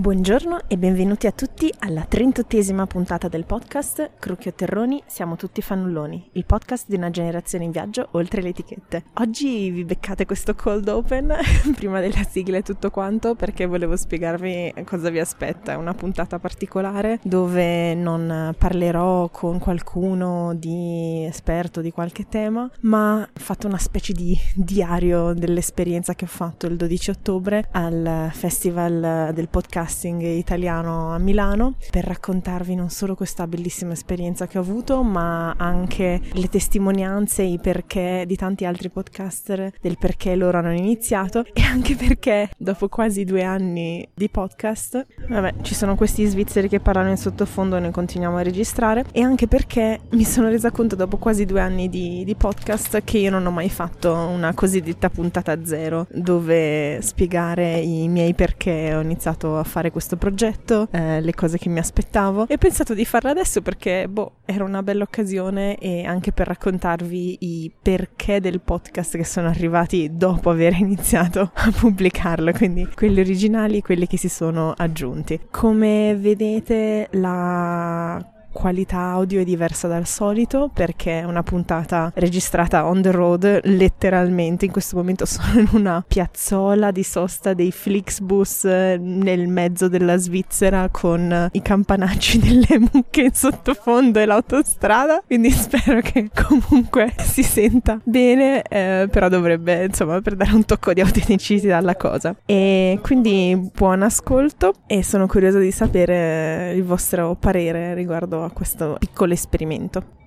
Buongiorno e benvenuti a tutti alla 38esima puntata del podcast Crucchio Terroni, siamo tutti fannulloni, il podcast di una generazione in viaggio oltre le etichette. Oggi vi beccate questo cold open prima della sigla e tutto quanto perché volevo spiegarvi cosa vi aspetta. È una puntata particolare dove non parlerò con qualcuno di esperto di qualche tema, ma ho fatto una specie di diario dell'esperienza che ho fatto il 12 ottobre al Festival del Podcast podcasting italiano a Milano per raccontarvi non solo questa bellissima esperienza che ho avuto, ma anche le testimonianze, i perché di tanti altri podcaster del perché loro hanno iniziato e anche perché dopo quasi due anni di podcast, vabbè, ci sono questi svizzeri che parlano in sottofondo e noi continuiamo a registrare e anche perché mi sono resa conto dopo quasi due anni di, di podcast che io non ho mai fatto una cosiddetta puntata zero dove spiegare i miei perché ho iniziato a fare questo progetto, eh, le cose che mi aspettavo e ho pensato di farla adesso perché, boh, era una bella occasione e anche per raccontarvi i perché del podcast che sono arrivati dopo aver iniziato a pubblicarlo, quindi quelli originali e quelli che si sono aggiunti. Come vedete la qualità audio è diversa dal solito perché è una puntata registrata on the road letteralmente. In questo momento sono in una piazzola di sosta dei Flixbus eh, nel mezzo della Svizzera con i campanacci delle mucche in sottofondo e l'autostrada. Quindi spero che comunque si senta bene eh, però dovrebbe insomma per dare un tocco di autenticità alla cosa. E quindi buon ascolto e sono curiosa di sapere il vostro parere riguardo a questo piccolo esperimento.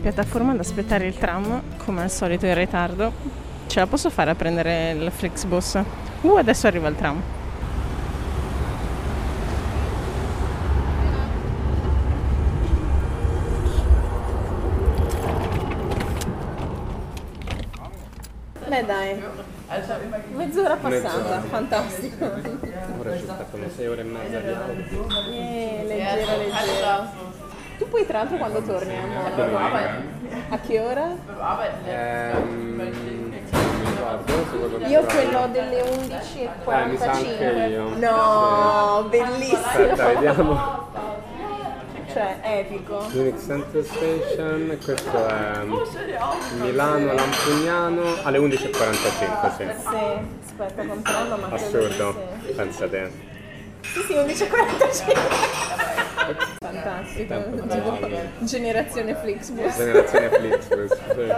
Piattaforma ad aspettare il tram, come al solito in ritardo. Ce la posso fare a prendere il Flixbus? Uh, adesso arriva il tram. Beh dai, mezz'ora passata, mezz'ora. fantastico. Ora ci sta come 6 ore e mezza di auto. Eh, leggero, leggero. Tu poi tra l'altro quando torni a Monaco? A che ora? Ehm, io quello delle 11.45. Eh, io. No, bellissimo. Aspetta, vediamo. Cioè, epico. Munich Center Station, questo è Milano Lampugnano alle 11.45, sì. Sì, aspetta, controllo, ma Assurdo, pensa te. Sì, sì, 11.45. Fantastico. Generazione Flixbus. Generazione Flixbus, sì.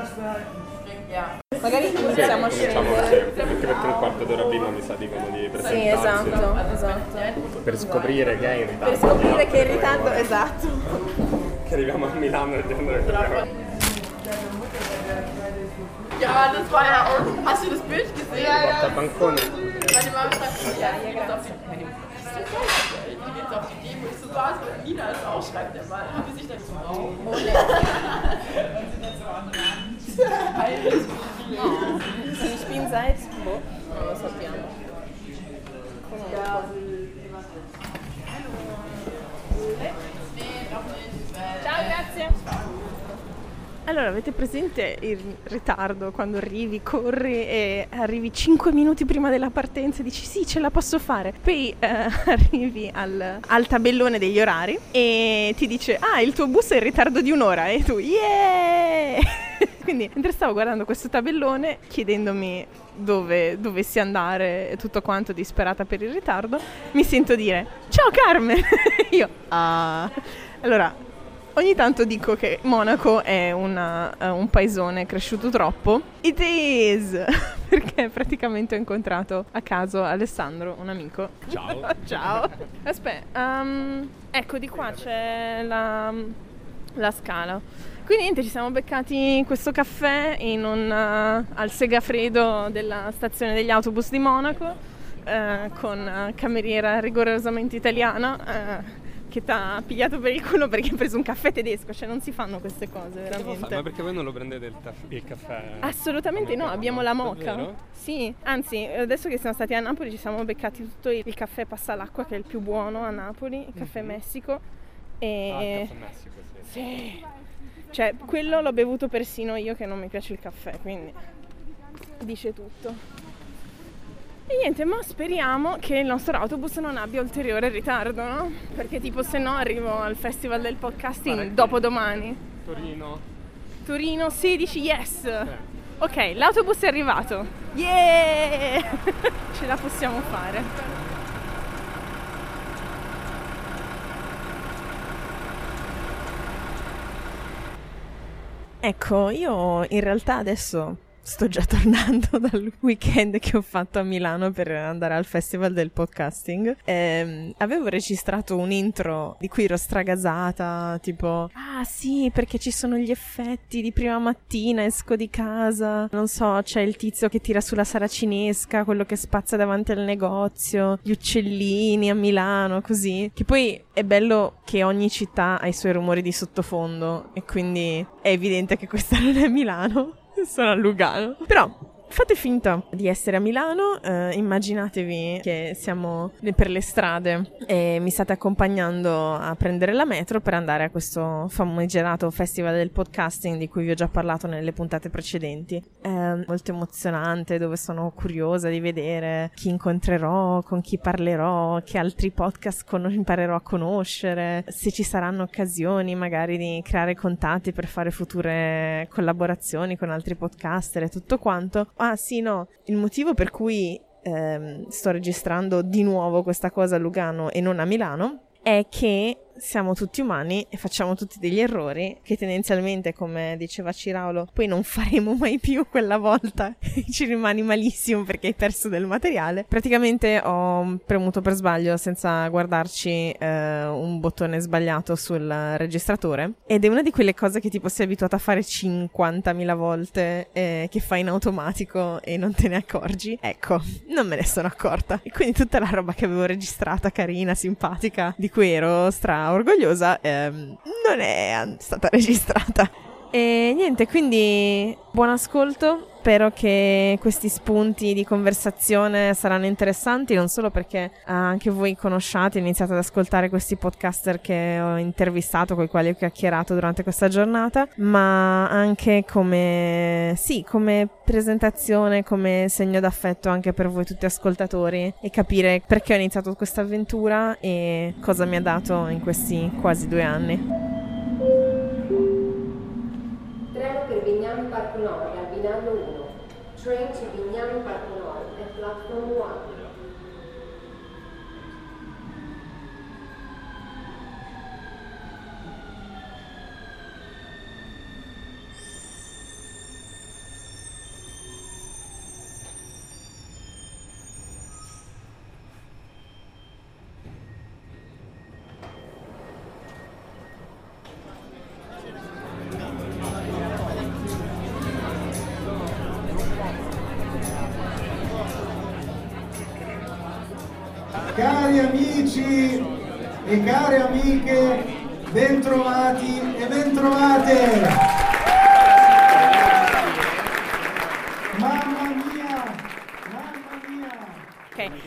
Magari iniziamo a scendere. Sì, anche perché un quarto d'ora prima mi sa dicono di presentarsi. Sì, esatto, esatto. Per scoprire che è in ritardo. Per scoprire che è in ritardo, esatto. Che arriviamo a Milano e andiamo Ja, das war ja auch. Hast du das Bild gesehen? Ja, ja. Bancone. Meine Mama sagt, ja, ja, grazie. Die geht auf die Demo. Ich so, was? Nina ist auch, schreibt der mal. Wie sich das so auf. Ich bin seit. Boh, lo sappiamo. Ciao, grazie. Allora, avete presente il ritardo quando arrivi, corri e arrivi 5 minuti prima della partenza e dici sì, ce la posso fare. Poi eh, arrivi al, al, tabellone degli orari e ti dice ah, il tuo bus è in ritardo di un'ora e tu yeah! Quindi mentre stavo guardando questo tabellone chiedendomi dove dovessi andare e tutto quanto disperata per il ritardo, mi sento dire ciao Carmen! Io ah... Allora, Ogni tanto dico che Monaco è una, uh, un paesone cresciuto troppo. It is! Perché praticamente ho incontrato a caso Alessandro, un amico. Ciao! Ciao! Aspetta, um, ecco di qua c'è la, la scala. Quindi niente, ci siamo beccati questo caffè un, uh, al segafredo della stazione degli autobus di Monaco eh, con cameriera rigorosamente italiana che ti ha pigliato per il culo perché hai preso un caffè tedesco, cioè non si fanno queste cose veramente. Ma perché voi non lo prendete il, taf- il caffè? Assolutamente no, abbiamo la moca. Sì, anzi, adesso che siamo stati a Napoli ci siamo beccati tutto il caffè passa l'acqua che è il più buono a Napoli, il caffè Messico. E... Ah, il caffè Messico, sì. Sì. Cioè, quello l'ho bevuto persino io che non mi piace il caffè, quindi dice tutto. E niente, ma speriamo che il nostro autobus non abbia ulteriore ritardo, no? Perché tipo se no arrivo al festival del podcasting dopodomani. Torino. Torino 16, yes! Ok, l'autobus è arrivato. Yeah! Ce la possiamo fare. Ecco, io in realtà adesso sto già tornando dal weekend che ho fatto a Milano per andare al festival del podcasting. Ehm, avevo registrato un intro di cui ero stragasata, tipo, ah sì, perché ci sono gli effetti di prima mattina, esco di casa, non so, c'è il tizio che tira sulla saracinesca, quello che spazza davanti al negozio, gli uccellini a Milano, così. Che poi è bello che ogni città ha i suoi rumori di sottofondo e quindi è evidente che questa non è Milano. Sono a Lugano. Però fate finta di essere a Milano, eh, immaginatevi che siamo per le strade e mi state accompagnando a prendere la metro per andare a questo famigerato festival del podcasting di cui vi ho già parlato nelle puntate precedenti. È molto emozionante dove sono curiosa di vedere chi incontrerò, con chi parlerò, che altri podcast con- imparerò a conoscere, se ci saranno occasioni magari di creare contatti per fare future collaborazioni con altri podcaster e tutto quanto. Ah sì, no, il motivo per cui ehm, sto registrando di nuovo questa cosa a Lugano e non a Milano è che siamo tutti umani e facciamo tutti degli errori che tendenzialmente, come diceva Ciraulo, poi non faremo mai più quella volta. Ci rimani malissimo perché hai perso del materiale. Praticamente ho premuto per sbaglio, senza guardarci, eh, un bottone sbagliato sul registratore ed è una di quelle cose che tipo sei abituata a fare 50.000 volte eh, che fai in automatico e non te ne accorgi. Ecco, non me ne sono accorta. E quindi tutta la roba che avevo registrata, carina, simpatica, di cui ero stra orgogliosa, ehm, non è stata registrata. E niente, quindi buon ascolto. Spero che questi spunti di conversazione saranno interessanti, non solo perché anche voi conosciate, iniziate ad ascoltare questi podcaster che ho intervistato, con i quali ho chiacchierato durante questa giornata, ma anche come, sì, come presentazione, come segno d'affetto anche per voi tutti ascoltatori e capire perché ho iniziato questa avventura e cosa mi ha dato in questi quasi due anni. Treno per Vignano Parco Nord al binario 1. Train to Vignano Parco Nord Cari amici e care amiche, bentrovati e bentrovate! Mamma mia! Mamma mia!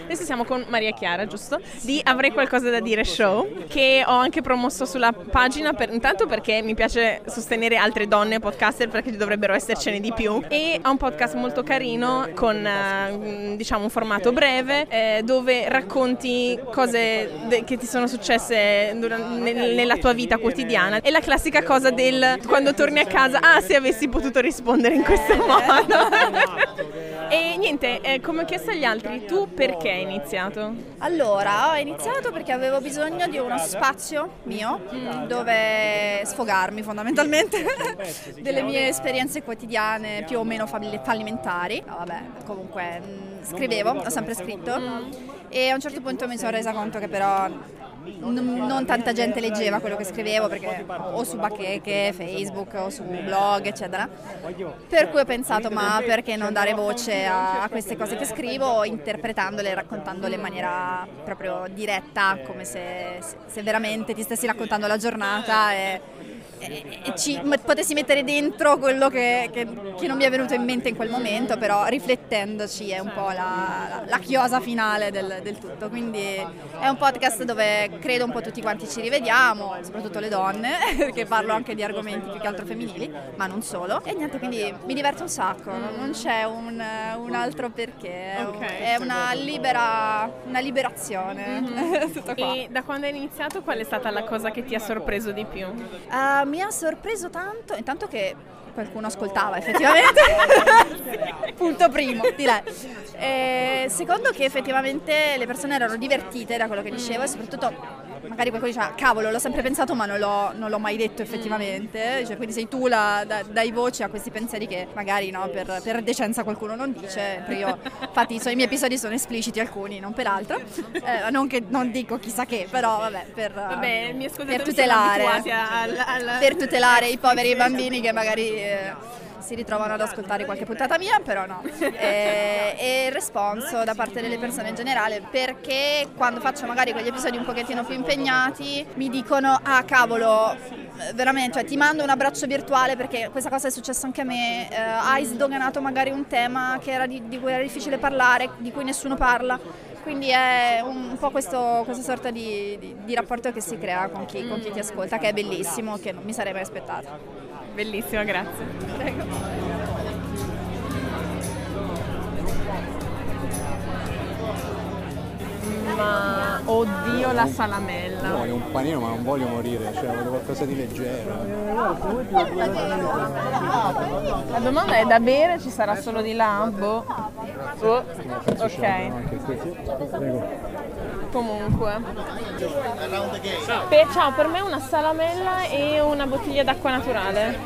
Adesso siamo con Maria Chiara, giusto? Di Avrei qualcosa da dire show, che ho anche promosso sulla pagina, per, intanto perché mi piace sostenere altre donne podcaster perché dovrebbero essercene di più. E ha un podcast molto carino con eh, diciamo un formato breve eh, dove racconti cose de- che ti sono successe duran- nel- nella tua vita quotidiana. È la classica cosa del quando torni a casa, ah se avessi potuto rispondere in questo modo. e niente, eh, come ho chiesto agli altri, tu perché hai iniziato? Allora, ho iniziato perché avevo bisogno di uno spazio mio dove sfogarmi fondamentalmente delle mie esperienze quotidiane più o meno falli- fallimentari. Vabbè, comunque mh, scrivevo, ho sempre scritto e a un certo punto mi sono resa conto che però n- non tanta gente leggeva quello che scrivevo perché o su bacheche, Facebook o su blog eccetera. Per cui ho pensato ma perché non dare voce a, queste cose che scrivo interpretandole e raccontandole in maniera proprio diretta come se, se veramente ti stessi raccontando la giornata e ci m- potessi mettere dentro quello che, che- che non mi è venuto in mente in quel momento, però riflettendoci è un po' la, la- chiosa finale del, del tutto. Quindi è un podcast dove credo un po' tutti quanti ci rivediamo, soprattutto le donne, perché parlo anche di argomenti più che altro femminili, ma non solo. E niente, quindi mi diverte un sacco, non c'è un, un altro perché, è una libera, una liberazione. Qua. E da quando hai iniziato qual è stata la cosa che ti ha sorpreso di più? Ah, mi ha sorpreso tanto, intanto che qualcuno ascoltava effettivamente, punto primo, direi. E secondo che effettivamente le persone erano divertite da quello che dicevo e soprattutto magari qualcuno diceva cavolo l'ho sempre pensato ma non l'ho, non l'ho mai detto effettivamente, Cioè, quindi sei tu la, da- dai voce a questi pensieri che magari no, per, per decenza qualcuno non dice, io infatti so, i miei episodi sono espliciti alcuni, non per altro, Eh, non che non dico chissà che, però vabbè per, Vabbè, ascoltatori per tutelare al- al- per tutelare i poveri bambini che magari eh, si ritrovano ad ascoltare qualche puntata mia, però no. E, e il responso da parte delle persone in generale, perché quando faccio magari quegli episodi un pochettino più impegnati, mi dicono, ah cavolo, eh, veramente, cioè, ti mando un abbraccio virtuale perché questa cosa è successa anche a me, eh, hai sdoganato magari un tema che era di, di cui era difficile parlare, di cui nessuno parla. Quindi è un, un po' questo, questa sorta di, di- di rapporto che si crea con chi, con chi ti ascolta, che è bellissimo, che non mi sarei mai aspettata. Bellissima, grazie. Ma oddio la salamella. Io voglio un panino ma non voglio morire, cioè voglio qualcosa di leggero. La domanda è da bere, ci sarà solo di là? Boh. Oh, ok, comunque. Per- ciao, per me una salamella e una bottiglia d'acqua naturale.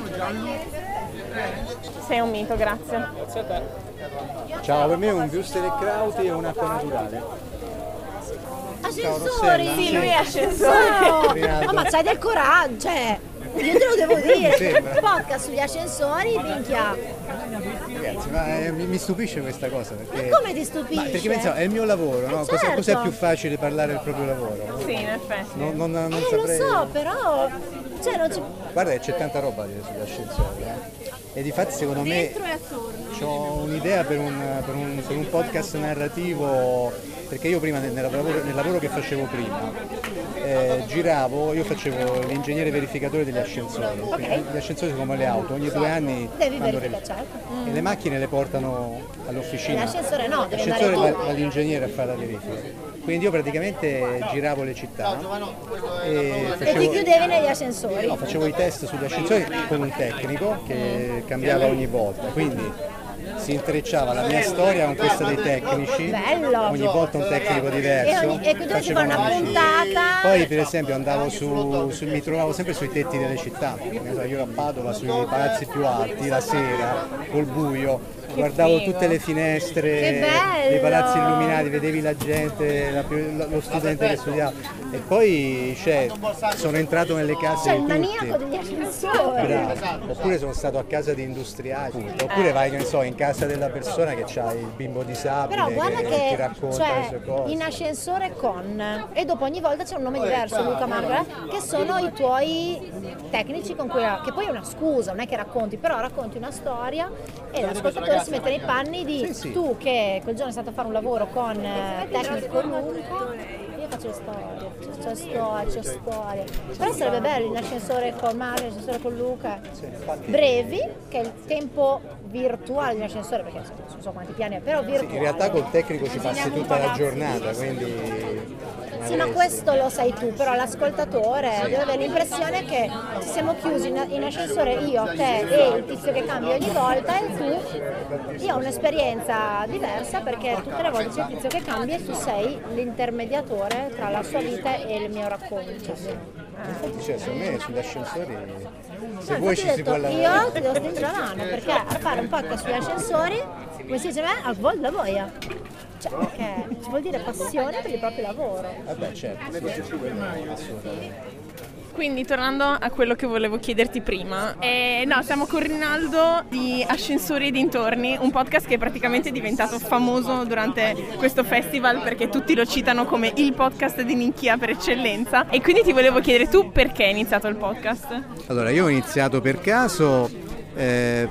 Sei un mito, grazie. Ciao, per me un wurstel e krauti e un'acqua naturale. Ascensori! Sì, lui è ascensore. Oh, ma c'hai del coraggio, cioè, io te lo devo dire. Podcast sugli ascensori, minchia. Ragazzi, ma eh, mi, mi stupisce questa cosa perché... Ma come ti stupisce? Ma perché penso, è il mio lavoro, no? Certo. Cos'è più facile parlare del proprio lavoro? Sì, in effetti. Non, non, non Eh, lo saprei... so, però, cioè, non ci... Guarda c'è tanta roba sugli ascensori, eh. E di fatti secondo me ho un'idea per un, per, un, per un podcast narrativo, perché io prima nel, nel lavoro, nel lavoro che facevo prima eh, giravo, io facevo l'ingegnere verificatore degli ascensori. Quindi Gli ascensori sono come le auto, ogni due anni Devi verificare, e le macchine le portano all'officina. L'ascensore no, L'ascensore va, va l'ingegnere a fare la verifica. Quindi io praticamente giravo le città e E ti facevo, chiudevi negli ascensori. No, facevo i test sugli ascensori con un tecnico che cambiava ogni volta, quindi si intrecciava la mia storia con questa dei tecnici, Bello. ogni volta un tecnico diverso. E, ogni, e quindi ci fa facevamo una puntata. Poi per esempio andavo su, su- mi trovavo sempre sui tetti delle città, io a Padova sui palazzi più alti, la sera, col buio, guardavo figo. tutte le finestre dei palazzi illuminati, vedevi la gente, la lo studente che studiava e poi cioè, sono entrato nelle case C'è di il maniaco tutti. degli ascensori. Bravo. Oppure sono stato a casa di industriali, appunto. oppure vai che ne so, in casa della persona che ha il bimbo disabile Però guarda che, che ti racconta le c'è sue cose. in ascensore con e dopo ogni volta c'è un nome diverso, Luca Margaret, che sono i tuoi tecnici con cui che poi è una scusa, non è che racconti, però racconti una storia e l'ascoltatore si mette nei panni di Sì, sì. tu che quel giorno è stato a fare un lavoro con eh, tecnico Luca. Io faccio le storie, c'è storia, c'è storia. Però sarebbe bello in ascensore con Mario, in ascensore con Luca. Brevi, che è il tempo virtuale di un ascensore, perché non so quanti piani è, però virtuale. In realtà col tecnico ci passi tutta la giornata, quindi... Sì, ma questo lo sai tu, però l'ascoltatore deve avere l'impressione che ci siamo chiusi in, in ascensore io, te e il tizio che cambia ogni volta e tu, io ho un'esperienza diversa perché tutte le volte c'è il tizio che cambia e tu sei l'intermediatore tra la sua vita e il mio racconto. Infatti cioè, secondo me sugli ascensori se No, vuoi ci si può detto, lavorare. io ti devo stringere la mano perché a fare un podcast sugli ascensori, come si dice, a vol la boia. Cioè, perché ci vuol dire passione per il proprio lavoro. Vabbè, certo, sì, assolutamente. Quindi tornando a quello che volevo chiederti prima, eh, no, siamo con Rinaldo di Ascensori e dintorni, un podcast che è praticamente diventato famoso durante questo festival perché tutti lo citano come il podcast di Ninchia per eccellenza e quindi ti volevo chiedere tu perché hai iniziato il podcast? Allora, io ho iniziato per caso eh,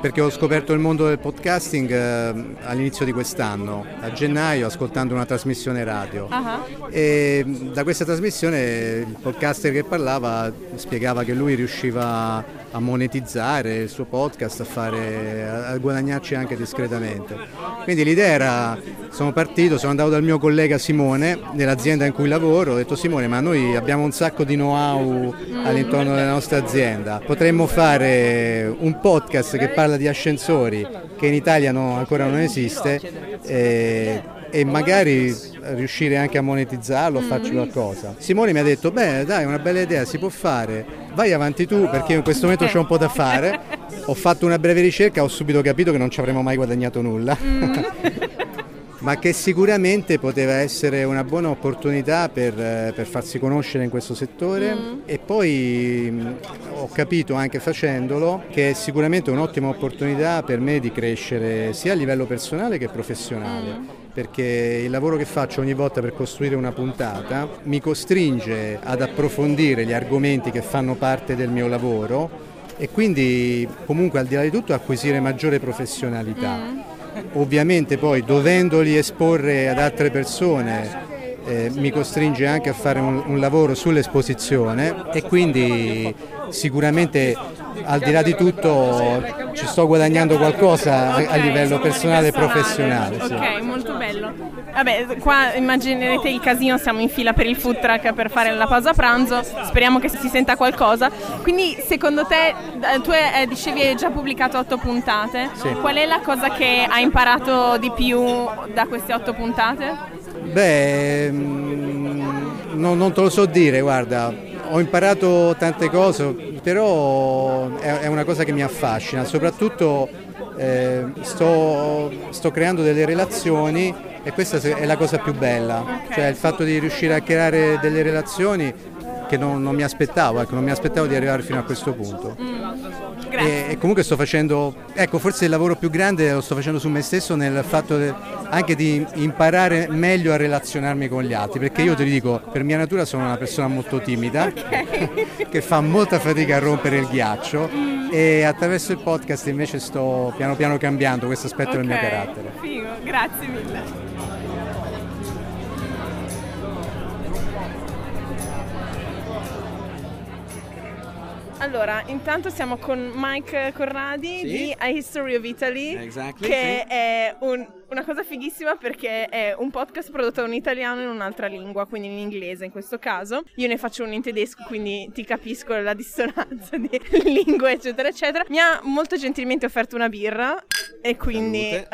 perché ho scoperto il mondo del podcasting eh, all'inizio di quest'anno, a gennaio, ascoltando una trasmissione radio. Uh-huh. E da questa trasmissione il podcaster che parlava spiegava che lui riusciva a monetizzare il suo podcast, a, fare, a guadagnarci anche discretamente. Quindi l'idea era, sono partito, sono andato dal mio collega Simone, nell'azienda in cui lavoro, ho detto Simone ma noi abbiamo un sacco di know-how all'intorno della nostra azienda, potremmo fare un podcast che parla di ascensori che in Italia no, ancora non esiste. E, e magari riuscire anche a monetizzarlo, a farci qualcosa. Simone mi ha detto, beh dai, è una bella idea, si può fare, vai avanti tu perché io in questo momento c'ho un po' da fare. Ho fatto una breve ricerca, ho subito capito che non ci avremmo mai guadagnato nulla. ma che sicuramente poteva essere una buona opportunità per, per farsi conoscere in questo settore Mm. e poi mh, ho capito anche facendolo che è sicuramente un'ottima opportunità per me di crescere sia a livello personale che professionale. Perché il lavoro che faccio ogni volta per costruire una puntata mi costringe ad approfondire gli argomenti che fanno parte del mio lavoro e quindi comunque al di là di tutto acquisire maggiore professionalità. Ovviamente poi dovendoli esporre ad altre persone eh, mi costringe anche a fare un, un lavoro sull'esposizione e quindi sicuramente al di là di tutto ci sto guadagnando qualcosa a, a livello personale e professionale. sì. Ok, molto bello. Vabbè, qua immaginerete il casino, siamo in fila per il food truck per fare la pausa pranzo, speriamo che si senta qualcosa. Quindi secondo te, eh, tu eh, dicevi hai già pubblicato otto puntate, Sì. qual è la cosa che hai imparato di più da queste otto puntate? Beh, mm, no- non te lo so dire, guarda, ho imparato tante cose, però è, una cosa che mi affascina, soprattutto eh, sto, sto creando delle relazioni e questa è la cosa più bella, cioè il fatto di riuscire a creare delle relazioni che non, non mi aspettavo, ecco, non mi aspettavo di arrivare fino a questo punto. E, e comunque sto facendo, ecco, forse il lavoro più grande lo sto facendo su me stesso nel fatto de- anche di imparare meglio a relazionarmi con gli altri, perché io ti dico, per mia natura sono una persona molto timida, che fa molta fatica a rompere il ghiaccio e attraverso il podcast invece sto piano piano cambiando questo aspetto del mio carattere. Figo, grazie mille. Allora, intanto siamo con Mike Corradi Sì. di A History of Italy, Exactly, che sì. è un- una cosa fighissima perché è un podcast prodotto da un italiano in un'altra lingua, quindi in inglese in questo caso. Io ne faccio uno in tedesco, quindi ti capisco la dissonanza di lingue, eccetera, eccetera. Mi ha molto gentilmente offerto una birra e quindi eh,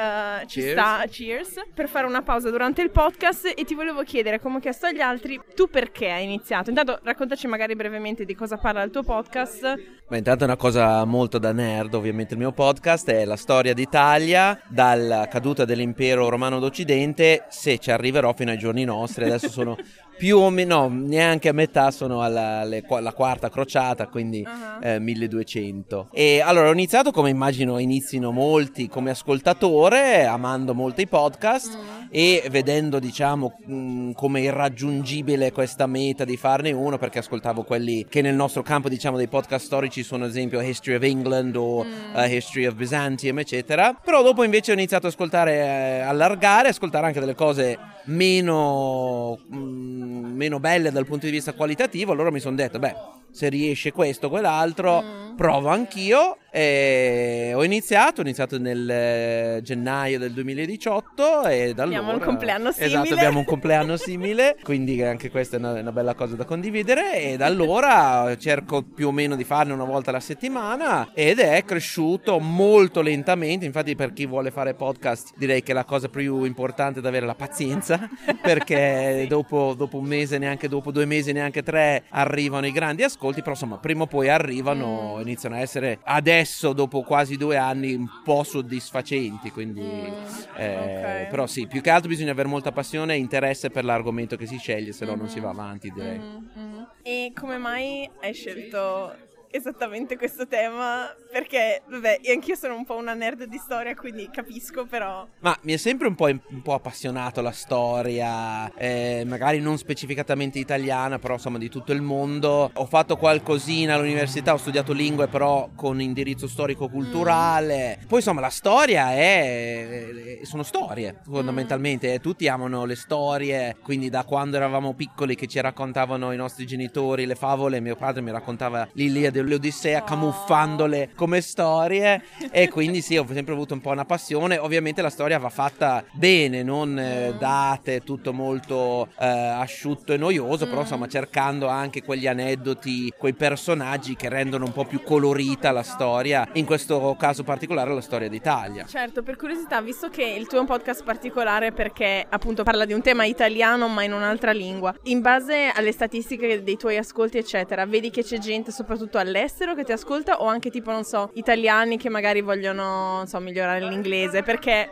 ci Cheers. sta, cheers, per fare una pausa durante il podcast e ti volevo chiedere, come ho chiesto agli altri, tu perché hai iniziato? Intanto raccontaci magari brevemente di cosa parla il tuo podcast. Beh, intanto è una cosa molto da nerd, ovviamente il mio podcast. È la storia d'Italia dalla caduta dell'impero romano d'Occidente, se ci arriverò fino ai giorni nostri, adesso sono più o meno, no, neanche a metà, sono alla, alla quarta crociata, quindi eh, 1200. E allora ho iniziato come immagino inizino molti come ascoltatore, amando molto i podcast e vedendo diciamo mh, come irraggiungibile questa meta di farne uno perché ascoltavo quelli che nel nostro campo diciamo dei podcast storici sono ad esempio History of England o uh, History of Byzantium eccetera. Però dopo invece ho iniziato ad ascoltare eh, allargare ascoltare anche delle cose meno mh, meno belle dal punto di vista qualitativo. Allora mi sono detto beh se riesce questo o quell'altro provo anch'io e ho iniziato ho iniziato nel eh, gennaio del 2018 e da allora Abbiamo un compleanno simile. esatto abbiamo un compleanno simile, quindi anche questa è una, una bella cosa da condividere. E da allora cerco più o meno di farne una volta alla settimana ed è cresciuto molto lentamente. Infatti, per chi vuole fare podcast, direi che la cosa più importante è avere la pazienza, perché dopo, dopo un mese, neanche dopo due mesi, neanche tre, arrivano i grandi ascolti. Però insomma, prima o poi arrivano, iniziano a essere adesso adesso dopo quasi due anni un po' soddisfacenti, quindi eh, ok. però sì, più che altro bisogna avere molta passione e interesse per l'argomento che si sceglie, se no non si va avanti direi. Mhm. E come mai hai scelto esattamente questo tema? Perché, vabbè, io anch'io sono un po' una nerd di storia, quindi capisco, però... Ma mi è sempre un po', un po' appassionato la storia, eh, magari non specificatamente italiana, però insomma di tutto il mondo. Ho fatto qualcosina all'università, ho studiato lingue però con indirizzo storico-culturale. Poi insomma la storia è... sono storie fondamentalmente, e tutti amano le storie, quindi da quando eravamo piccoli che ci raccontavano i nostri genitori le favole, mio padre mi raccontava l'Iliade e l'Odissea camuffandole come storie e quindi sì, ho sempre avuto un po' una passione. Ovviamente la storia va fatta bene, non eh, date, tutto molto eh, asciutto e noioso, però insomma cercando anche quegli aneddoti, quei personaggi che rendono un po' più colorita la storia, in questo caso particolare la storia d'Italia. Certo, per curiosità, visto che il tuo è un podcast particolare perché appunto parla di un tema italiano ma in un'altra lingua, in base alle statistiche dei tuoi ascolti eccetera, vedi che c'è gente soprattutto all'estero che ti ascolta o anche tipo, non so, italiani che magari vogliono, non so, migliorare l'inglese? Perché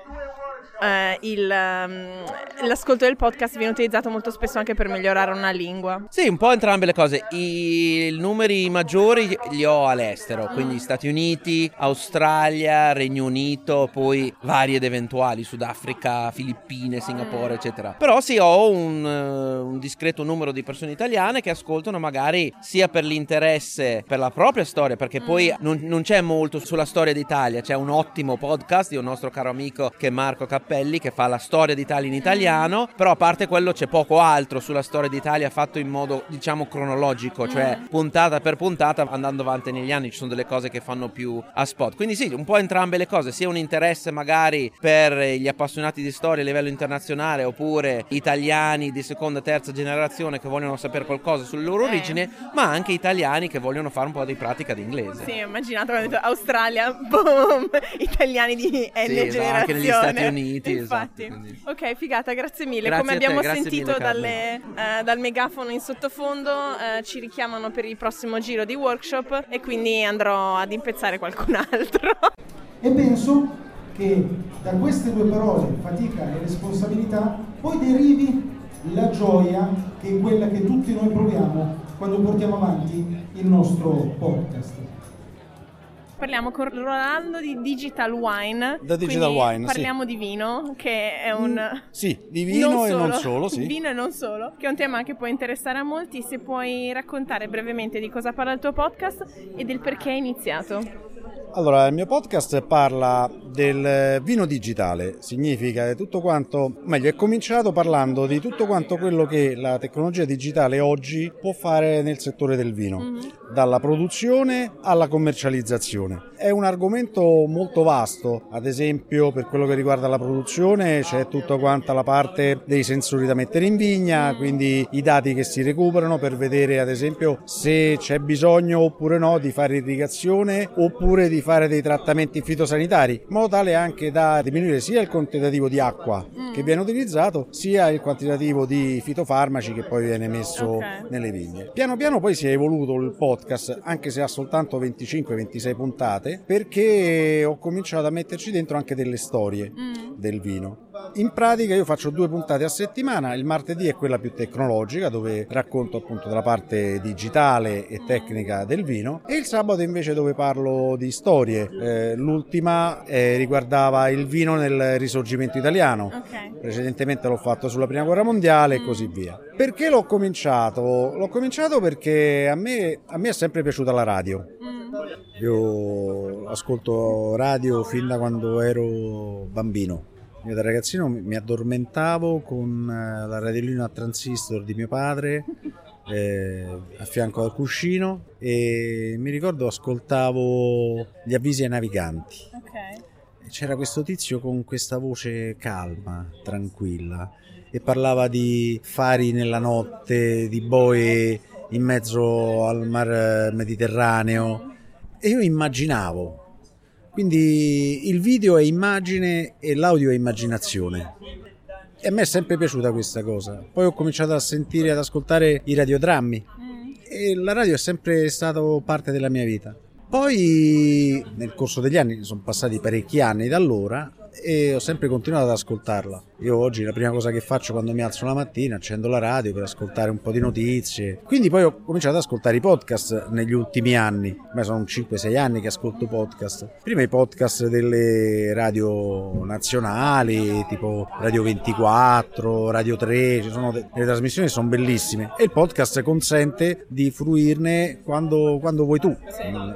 eh, il, ehm, l'ascolto del podcast viene utilizzato molto spesso anche per migliorare una lingua. Sì, un po' entrambe le cose. I numeri maggiori li ho all'estero, quindi Stati Uniti, Australia, Regno Unito, poi vari ed eventuali, Sudafrica, Filippine, Singapore, eccetera. Però sì, ho un, eh, un discreto numero di persone italiane che ascoltano magari sia per l'interesse per la propria storia, perché poi non, non c'è molto sulla storia d'Italia, c'è un ottimo podcast di un nostro caro amico che è Marco Cappelli che fa la storia d'Italia in italiano, però a parte quello c'è poco altro sulla storia d'Italia fatto in modo diciamo cronologico, cioè puntata per puntata andando avanti negli anni ci sono delle cose che fanno più a spot. Quindi sì, un po' entrambe le cose, sia un interesse magari per gli appassionati di storia a livello internazionale oppure italiani di seconda e terza generazione che vogliono sapere qualcosa sulle loro Eh. origini, ma anche italiani che vogliono fare un po' di pratica di inglese. Sì, immaginate quando ho detto Australia, boom, italiani di N Sì, esatto, generazione. anche negli Stati Uniti, Infatti. esatto. Ok, figata, grazie mille. Grazie Come te, abbiamo grazie sentito mille, dalle, eh, dal megafono in sottofondo, eh, ci richiamano per il prossimo giro di workshop e quindi andrò ad impezzare qualcun altro. E penso che da queste due parole, fatica e responsabilità, poi derivi la gioia che è quella che tutti noi proviamo quando portiamo avanti il nostro podcast. Parliamo con Rolando di Digital Wine. Da Digital Wine, sì. Parliamo di vino, che è un... Sì, di vino e non solo, sì. Vino e non solo, che è un tema che può interessare a molti. Se puoi raccontare brevemente di cosa parla il tuo podcast e del perché è iniziato. Allora, il mio podcast parla del vino digitale, significa tutto quanto, meglio, è cominciato parlando di tutto quanto quello che la tecnologia digitale oggi può fare nel settore del vino, dalla produzione alla commercializzazione. È un argomento molto vasto, ad esempio per quello che riguarda la produzione c'è tutta quanta la parte dei sensori da mettere in vigna, quindi i dati che si recuperano per vedere ad esempio se c'è bisogno oppure no di fare irrigazione oppure di fare dei trattamenti fitosanitari, in modo tale anche da diminuire sia il quantitativo di acqua che viene utilizzato, sia il quantitativo di fitofarmaci che poi viene messo Ok. nelle vigne. Piano piano poi si è evoluto il podcast, anche se ha soltanto 25-26 puntate, perché ho cominciato a metterci dentro anche delle storie del vino. In pratica io faccio due puntate a settimana, il martedì è quella più tecnologica dove racconto appunto della parte digitale e tecnica del vino e il sabato invece dove parlo di storie. Eh, l'ultima eh, riguardava il vino nel risorgimento italiano. Ok. Precedentemente l'ho fatto sulla prima guerra mondiale e così via. Perché l'ho cominciato? L'ho cominciato perché a me, a me è sempre piaciuta la radio. Io ascolto radio fin da quando ero bambino. Io da ragazzino mi addormentavo con eh, la radiolina a transistor di mio padre eh, a fianco al cuscino e mi ricordo ascoltavo gli avvisi ai naviganti. Ok. E C'era questo tizio con questa voce calma, tranquilla, e parlava di fari nella notte, di boe in mezzo al mar Mediterraneo. E io immaginavo. Quindi il video è immagine e l'audio è immaginazione. E a me è sempre piaciuta questa cosa. Poi ho cominciato a sentire, ad ascoltare i radiodrammi. E la radio è sempre stata parte della mia vita. Poi nel corso degli anni, sono passati parecchi anni da allora, e ho sempre continuato ad ascoltarla. Io oggi la prima cosa che faccio quando mi alzo la mattina accendo la radio per ascoltare un po' di notizie. Quindi poi ho cominciato ad ascoltare i podcast negli ultimi anni. Ma sono 5-6 anni che ascolto podcast. Prima i podcast delle radio nazionali, tipo Radio 24, Radio 3, ci sono delle trasmissioni sono bellissime. E il podcast consente di fruirne quando, quando vuoi tu,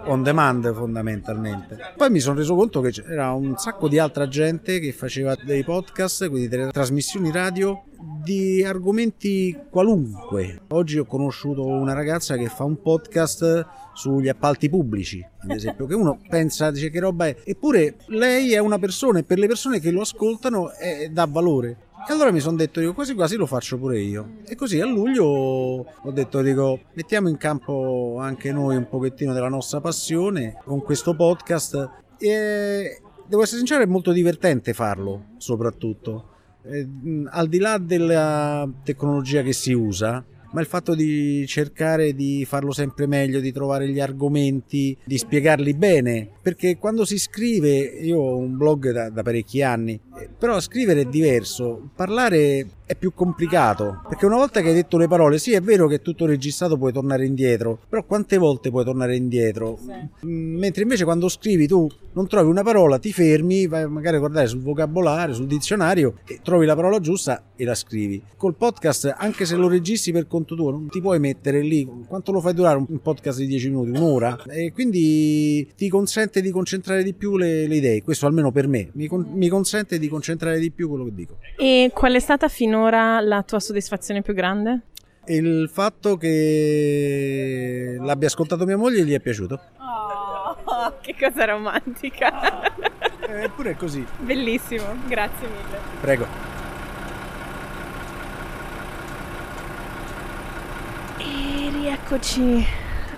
on demand fondamentalmente. Poi mi sono reso conto che c'era un sacco di altra gente che faceva dei podcast, quindi delle trasmissioni radio di argomenti qualunque. Oggi ho conosciuto una ragazza che fa un podcast sugli appalti pubblici, ad esempio, che uno pensa, dice che roba è, eppure lei è una persona e per le persone che lo ascoltano è, dà valore. E allora mi sono detto, io quasi quasi lo faccio pure io. E così a luglio ho detto, dico, mettiamo in campo anche noi un pochettino della nostra passione con questo podcast. E, devo essere sincero, è molto divertente farlo, soprattutto. Eh, al di là della tecnologia che si usa, ma il fatto di cercare di farlo sempre meglio, di trovare gli argomenti, di spiegarli bene, perché quando si scrive, io ho un blog da, da parecchi anni, però scrivere è diverso, parlare è più complicato perché una volta che hai detto le parole sì è vero che è tutto registrato puoi tornare indietro però quante volte puoi tornare indietro sì. Mm, mentre invece quando scrivi tu non trovi una parola ti fermi vai magari a guardare sul vocabolario sul dizionario e trovi la parola giusta e la scrivi col podcast anche se lo registri per conto tuo non ti puoi mettere lì quanto lo fai durare un podcast di 10 minuti un'ora e quindi ti consente di concentrare di più le, le idee questo almeno per me mi, con, mi consente di concentrare di più quello che dico e qual è stata fino finora la tua soddisfazione più grande? Il fatto che l'abbia ascoltato mia moglie gli è piaciuto. Oh, che cosa romantica! Eppure è così. Bellissimo, grazie mille. Prego. E rieccoci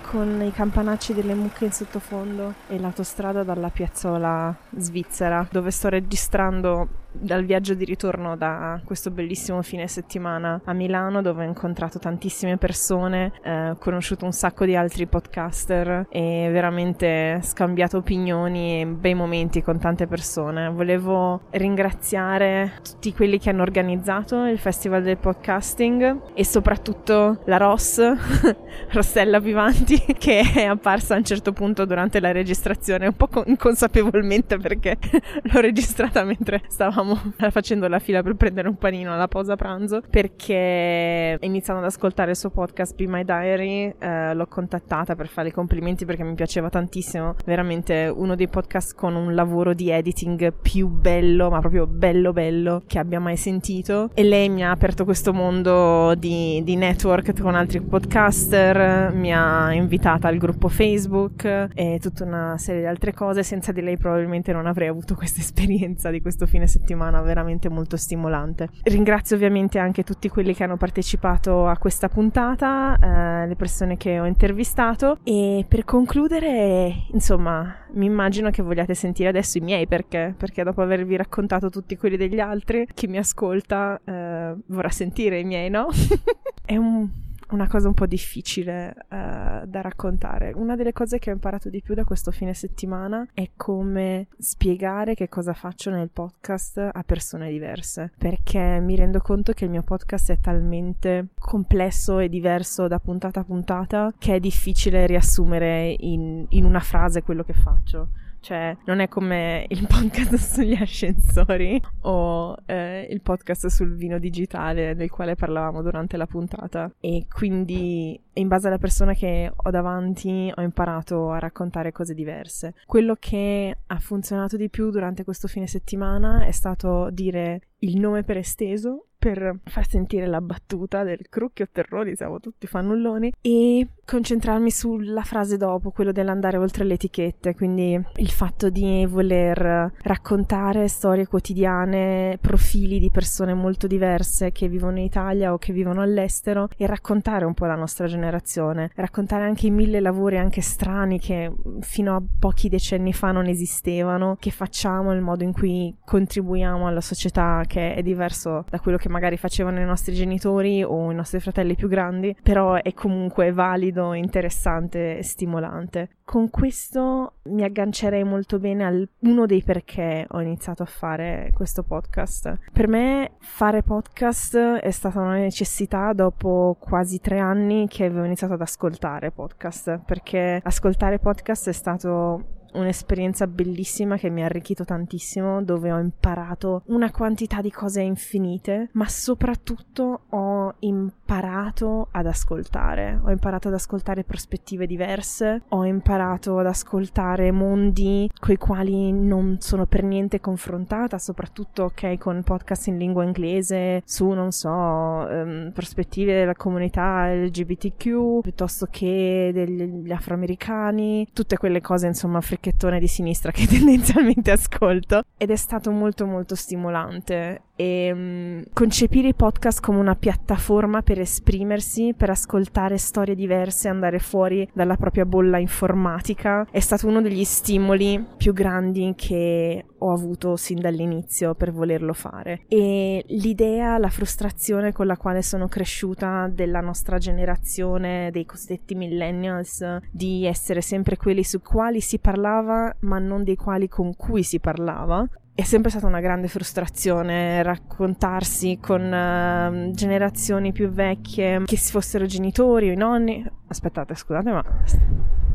con i campanacci delle mucche in sottofondo e l'autostrada dalla piazzola svizzera dove sto registrando dal viaggio di ritorno da questo bellissimo fine settimana a Milano dove ho incontrato tantissime persone, eh, conosciuto un sacco di altri podcaster e veramente scambiato opinioni e bei momenti con tante persone. Volevo ringraziare tutti quelli che hanno organizzato il Festival del Podcasting e soprattutto la Ross, Rossella Vivanti, che è apparsa a un certo punto durante la registrazione, un po' inconsapevolmente perché l'ho registrata mentre stavamo stavamo facendo la fila per prendere un panino alla pausa pranzo perché iniziando ad ascoltare il suo podcast Be My Diary eh, l'ho contattata per fare i complimenti perché mi piaceva tantissimo. Veramente uno dei podcast con un lavoro di editing più bello ma proprio bello bello che abbia mai sentito. E lei mi ha aperto questo mondo di, di network con altri podcaster mi ha invitata al gruppo Facebook e tutta una serie di altre cose. Senza di lei probabilmente non avrei avuto questa esperienza di questo fine settimana settimana veramente molto stimolante. Ringrazio ovviamente anche tutti quelli che hanno partecipato a questa puntata, eh, le persone che ho intervistato e per concludere, insomma, mi immagino che vogliate sentire adesso i miei perché, perché dopo avervi raccontato tutti quelli degli altri, chi mi ascolta eh, vorrà sentire i miei, no? È un una cosa un po' difficile uh, da raccontare. Una delle cose che ho imparato di più da questo fine settimana è come spiegare che cosa faccio nel podcast a persone diverse, perché mi rendo conto che il mio podcast è talmente complesso e diverso da puntata a puntata che è difficile riassumere in, in una frase quello che faccio. Cioè, non è come il podcast sugli ascensori o eh, il podcast sul vino digitale del quale parlavamo durante la puntata. E quindi, in base alla persona che ho davanti, ho imparato a raccontare cose diverse. Quello che ha funzionato di più durante questo fine settimana è stato dire il nome per esteso per far sentire la battuta del crucchio terrori, siamo tutti fannulloni, e concentrarmi sulla frase dopo, quello dell'andare oltre le etichette, quindi il fatto di voler raccontare storie quotidiane, profili di persone molto diverse che vivono in Italia o che vivono all'estero e raccontare un po' la nostra generazione, raccontare anche i mille lavori anche strani che fino a pochi decenni fa non esistevano, che facciamo, il modo in cui contribuiamo alla società che è diverso da quello che che magari facevano i nostri genitori o i nostri fratelli più grandi, però è comunque valido, interessante e stimolante. Con questo mi aggancerei molto bene a uno dei perché ho iniziato a fare questo podcast. Per me fare podcast è stata una necessità dopo quasi tre anni che avevo iniziato ad ascoltare podcast, perché ascoltare podcast è stato un'esperienza bellissima che mi ha arricchito tantissimo, dove ho imparato una quantità di cose infinite, ma soprattutto ho imparato ad ascoltare. Ho imparato ad ascoltare prospettive diverse, ho imparato ad ascoltare mondi coi quali non sono per niente confrontata, soprattutto ok con podcast in lingua inglese su, non so, um, prospettive della comunità LGBTQ piuttosto che degli afroamericani, tutte quelle cose insomma africane fricchettone di sinistra che tendenzialmente ascolto. Ed è stato molto molto stimolante. E um, concepire i podcast come una piattaforma per esprimersi, per ascoltare storie diverse, andare fuori dalla propria bolla informatica è stato uno degli stimoli più grandi che ho avuto sin dall'inizio per volerlo fare e l'idea, la frustrazione con la quale sono cresciuta della nostra generazione dei cosiddetti millennials di essere sempre quelli su quali si parlava ma non dei quali con cui si parlava è sempre stata una grande frustrazione raccontarsi con uh, generazioni più vecchie che si fossero genitori o i nonni. Aspettate, scusate, ma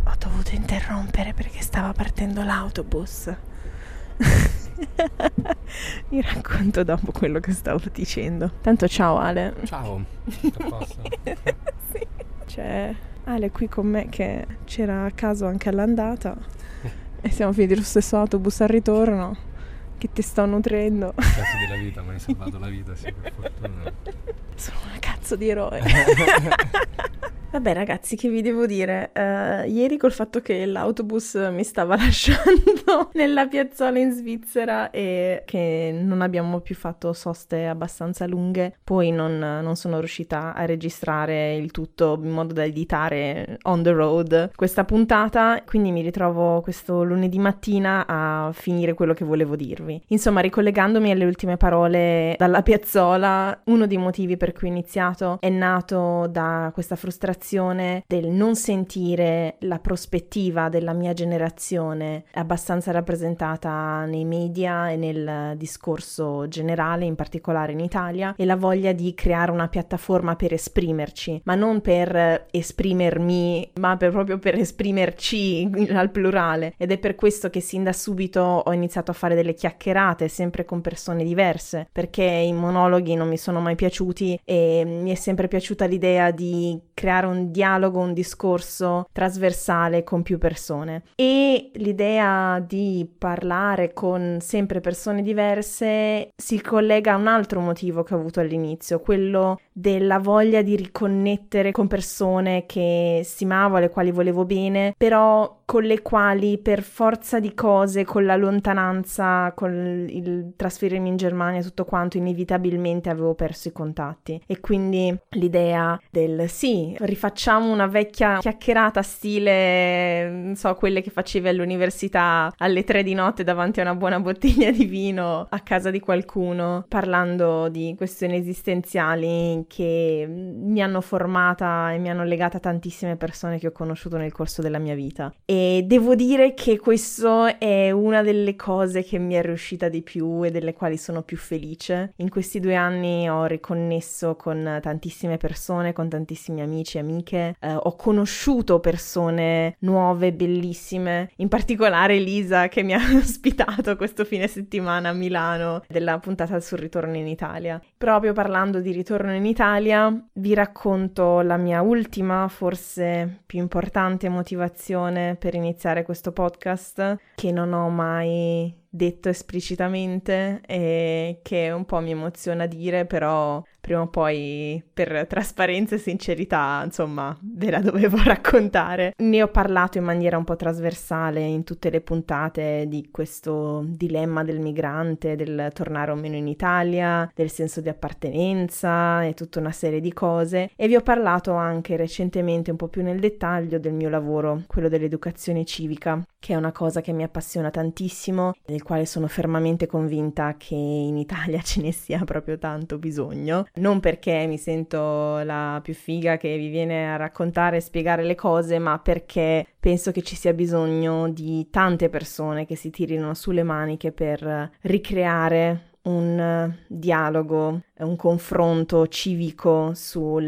ho dovuto interrompere perché stava partendo l'autobus. Vi racconto dopo quello che stavo dicendo. Tanto ciao Ale. Ciao. Tutto a posto? sì. C'è Ale qui con me che c'era a caso anche all'andata e siamo finiti lo stesso autobus al ritorno che ti sto nutrendo. Cazzo della vita, mi hai salvato la vita, sì, per fortuna. Sono una cazzo di eroe. Vabbè ragazzi, che vi devo dire? Uh, ieri col fatto che l'autobus mi stava lasciando nella piazzola in Svizzera e che non abbiamo più fatto soste abbastanza lunghe, poi non, non sono riuscita a registrare il tutto in modo da editare on the road questa puntata, quindi mi ritrovo questo lunedì mattina a finire quello che volevo dirvi. Insomma, ricollegandomi alle ultime parole dalla piazzola, uno dei motivi per cui ho iniziato è nato da questa frustrazione del non sentire la prospettiva della mia generazione abbastanza rappresentata nei media e nel discorso generale, in particolare in Italia, e la voglia di creare una piattaforma per esprimerci, ma non per esprimermi, ma per, proprio per esprimerci al plurale. Ed è per questo che sin da subito ho iniziato a fare delle chiacchierate, sempre con persone diverse, perché i monologhi non mi sono mai piaciuti e mi è sempre piaciuta l'idea di creare un un dialogo, un discorso trasversale con più persone. E l'idea di parlare con sempre persone diverse si collega a un altro motivo che ho avuto all'inizio, quello della voglia di riconnettere con persone che stimavo, alle quali volevo bene, però con le quali per forza di cose, con la lontananza, con il trasferirmi in Germania e tutto quanto, inevitabilmente avevo perso i contatti. E quindi l'idea del sì, rifacciamo una vecchia chiacchierata stile, non so, quelle che facevi all'università alle tre di notte davanti a una buona bottiglia di vino a casa di qualcuno, parlando di questioni esistenziali che mi hanno formata e mi hanno legata a tantissime persone che ho conosciuto nel corso della mia vita. E devo dire che questo è una delle cose che mi è riuscita di più e delle quali sono più felice. In questi due anni ho riconnesso con tantissime persone, con tantissimi amici e amiche, eh, ho conosciuto persone nuove, bellissime, in particolare Elisa che mi ha ospitato questo fine settimana a Milano della puntata sul ritorno in Italia. Proprio parlando di ritorno in Italia, vi racconto la mia ultima, forse più importante motivazione per iniziare questo podcast, che non ho mai detto esplicitamente e che un po' mi emoziona dire, però prima o poi per trasparenza e sincerità, insomma, ve la dovevo raccontare. Ne ho parlato in maniera un po' trasversale in tutte le puntate di questo dilemma del migrante, del tornare o meno in Italia, del senso di appartenenza e tutta una serie di cose e vi ho parlato anche recentemente un po' più nel dettaglio del mio lavoro, quello dell'educazione civica, che è una cosa che mi appassiona tantissimo, del quale sono fermamente convinta che in Italia ce ne sia proprio tanto bisogno non perché mi sento la più figa che vi viene a raccontare e spiegare le cose, ma perché penso che ci sia bisogno di tante persone che si tirino sulle maniche per ricreare un dialogo, un confronto civico su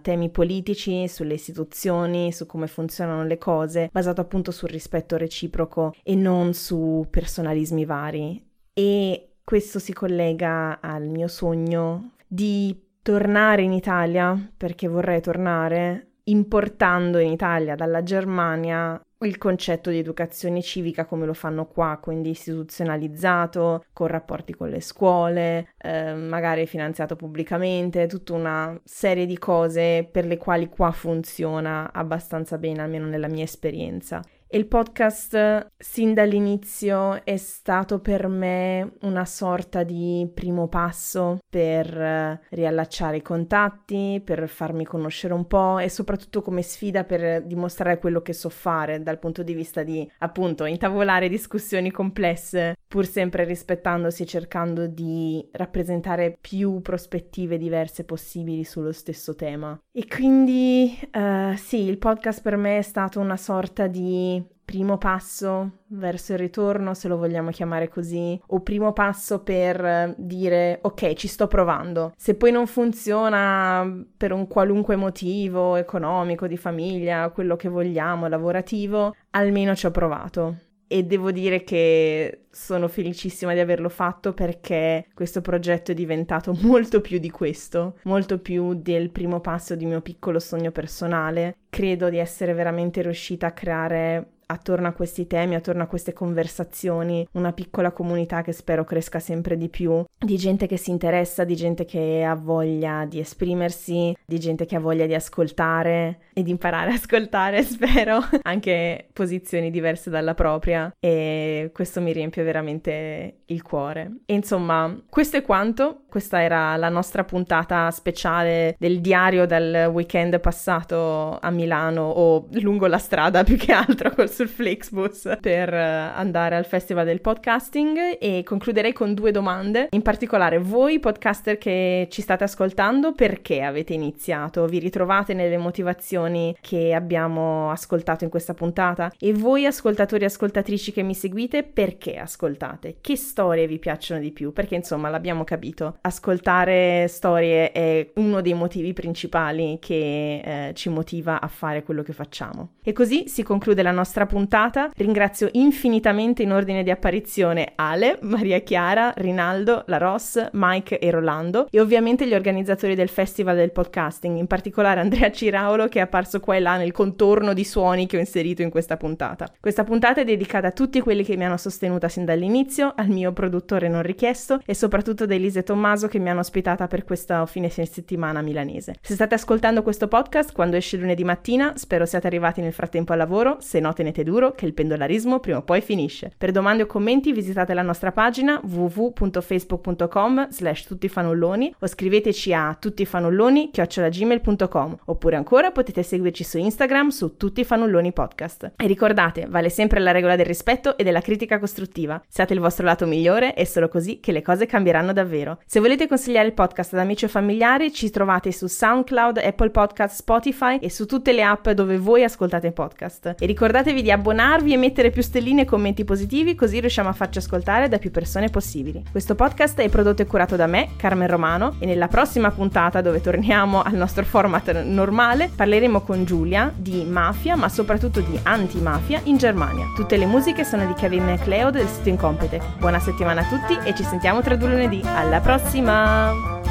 temi politici, sulle istituzioni, su come funzionano le cose, basato appunto sul rispetto reciproco e non su personalismi vari. E questo si collega al mio sogno di tornare in Italia, perché vorrei tornare, importando in Italia dalla Germania il concetto di educazione civica come lo fanno qua, quindi istituzionalizzato, con rapporti con le scuole, eh, magari finanziato pubblicamente, tutta una serie di cose per le quali qua funziona abbastanza bene, almeno nella mia esperienza. Il podcast sin dall'inizio è stato per me una sorta di primo passo per eh, riallacciare i contatti, per farmi conoscere un po' e soprattutto come sfida per dimostrare quello che so fare dal punto di vista di appunto intavolare discussioni complesse pur sempre rispettandosi e cercando di rappresentare più prospettive diverse possibili sullo stesso tema. E quindi uh, sì, il podcast per me è stato una sorta di primo passo verso il ritorno, se lo vogliamo chiamare così, o primo passo per dire ok, ci sto provando. Se poi non funziona per un qualunque motivo economico, di famiglia, quello che vogliamo, lavorativo, almeno ci ho provato e devo dire che sono felicissima di averlo fatto perché questo progetto è diventato molto più di questo, molto più del primo passo di mio piccolo sogno personale. Credo di essere veramente riuscita a creare attorno a questi temi, attorno a queste conversazioni, una piccola comunità che spero cresca sempre di più, di gente che si interessa, di gente che ha voglia di esprimersi, di gente che ha voglia di ascoltare e di imparare a ascoltare, spero, anche posizioni diverse dalla propria e questo mi riempie veramente il cuore. E insomma, questo è quanto, questa era la nostra puntata speciale del diario dal weekend passato a Milano o lungo la strada più che altro col sul Flixbus per eh, andare al Festival del Podcasting e concluderei con due domande. In particolare, voi podcaster che ci state ascoltando, perché avete iniziato? Vi ritrovate nelle motivazioni che abbiamo ascoltato in questa puntata? E voi ascoltatori e ascoltatrici che mi seguite, perché ascoltate? Che storie vi piacciono di più? Perché insomma l'abbiamo capito, ascoltare storie è uno dei motivi principali che eh, ci motiva a fare quello che facciamo. E così si conclude la nostra puntata. Ringrazio infinitamente in ordine di apparizione Ale, Maria Chiara, Rinaldo, La Ross, Mike e Rolando e ovviamente gli organizzatori del Festival del Podcasting, in particolare Andrea Ciraulo che è apparso qua e là nel contorno di suoni che ho inserito in questa puntata. Questa puntata è dedicata a tutti quelli che mi hanno sostenuta sin dall'inizio, al mio produttore non richiesto e soprattutto ad Elise e Tommaso che mi hanno ospitata per questa fine settimana milanese. Se state ascoltando questo podcast quando esce lunedì mattina, spero siate arrivati nel frattempo al lavoro, se no tenete duro che il pendolarismo prima o poi finisce. Per domande o commenti visitate la nostra pagina www.facebook.com slash tuttifanulloni o scriveteci a tuttifanulloni.gmail.com oppure ancora potete seguirci su Instagram su Tuttifanulloni Podcast. E ricordate, vale sempre la regola del rispetto e della critica costruttiva. Siate il vostro lato migliore e solo così che le cose cambieranno davvero. Se volete consigliare il podcast ad amici o familiari ci trovate su SoundCloud, Apple Podcast, Spotify e su tutte le app dove voi ascoltate podcast. E ricordatevi di abbonarvi e mettere più stelline e commenti positivi così riusciamo a farci ascoltare da più persone possibili. Questo podcast è prodotto e curato da me, Carmen Romano, e nella prossima puntata dove torniamo al nostro format normale parleremo con Giulia di mafia ma soprattutto di antimafia in Germania. Tutte le musiche sono di Kevin MacLeod del sito Incompetech. Buona settimana a tutti e ci sentiamo tra due lunedì. Alla prossima!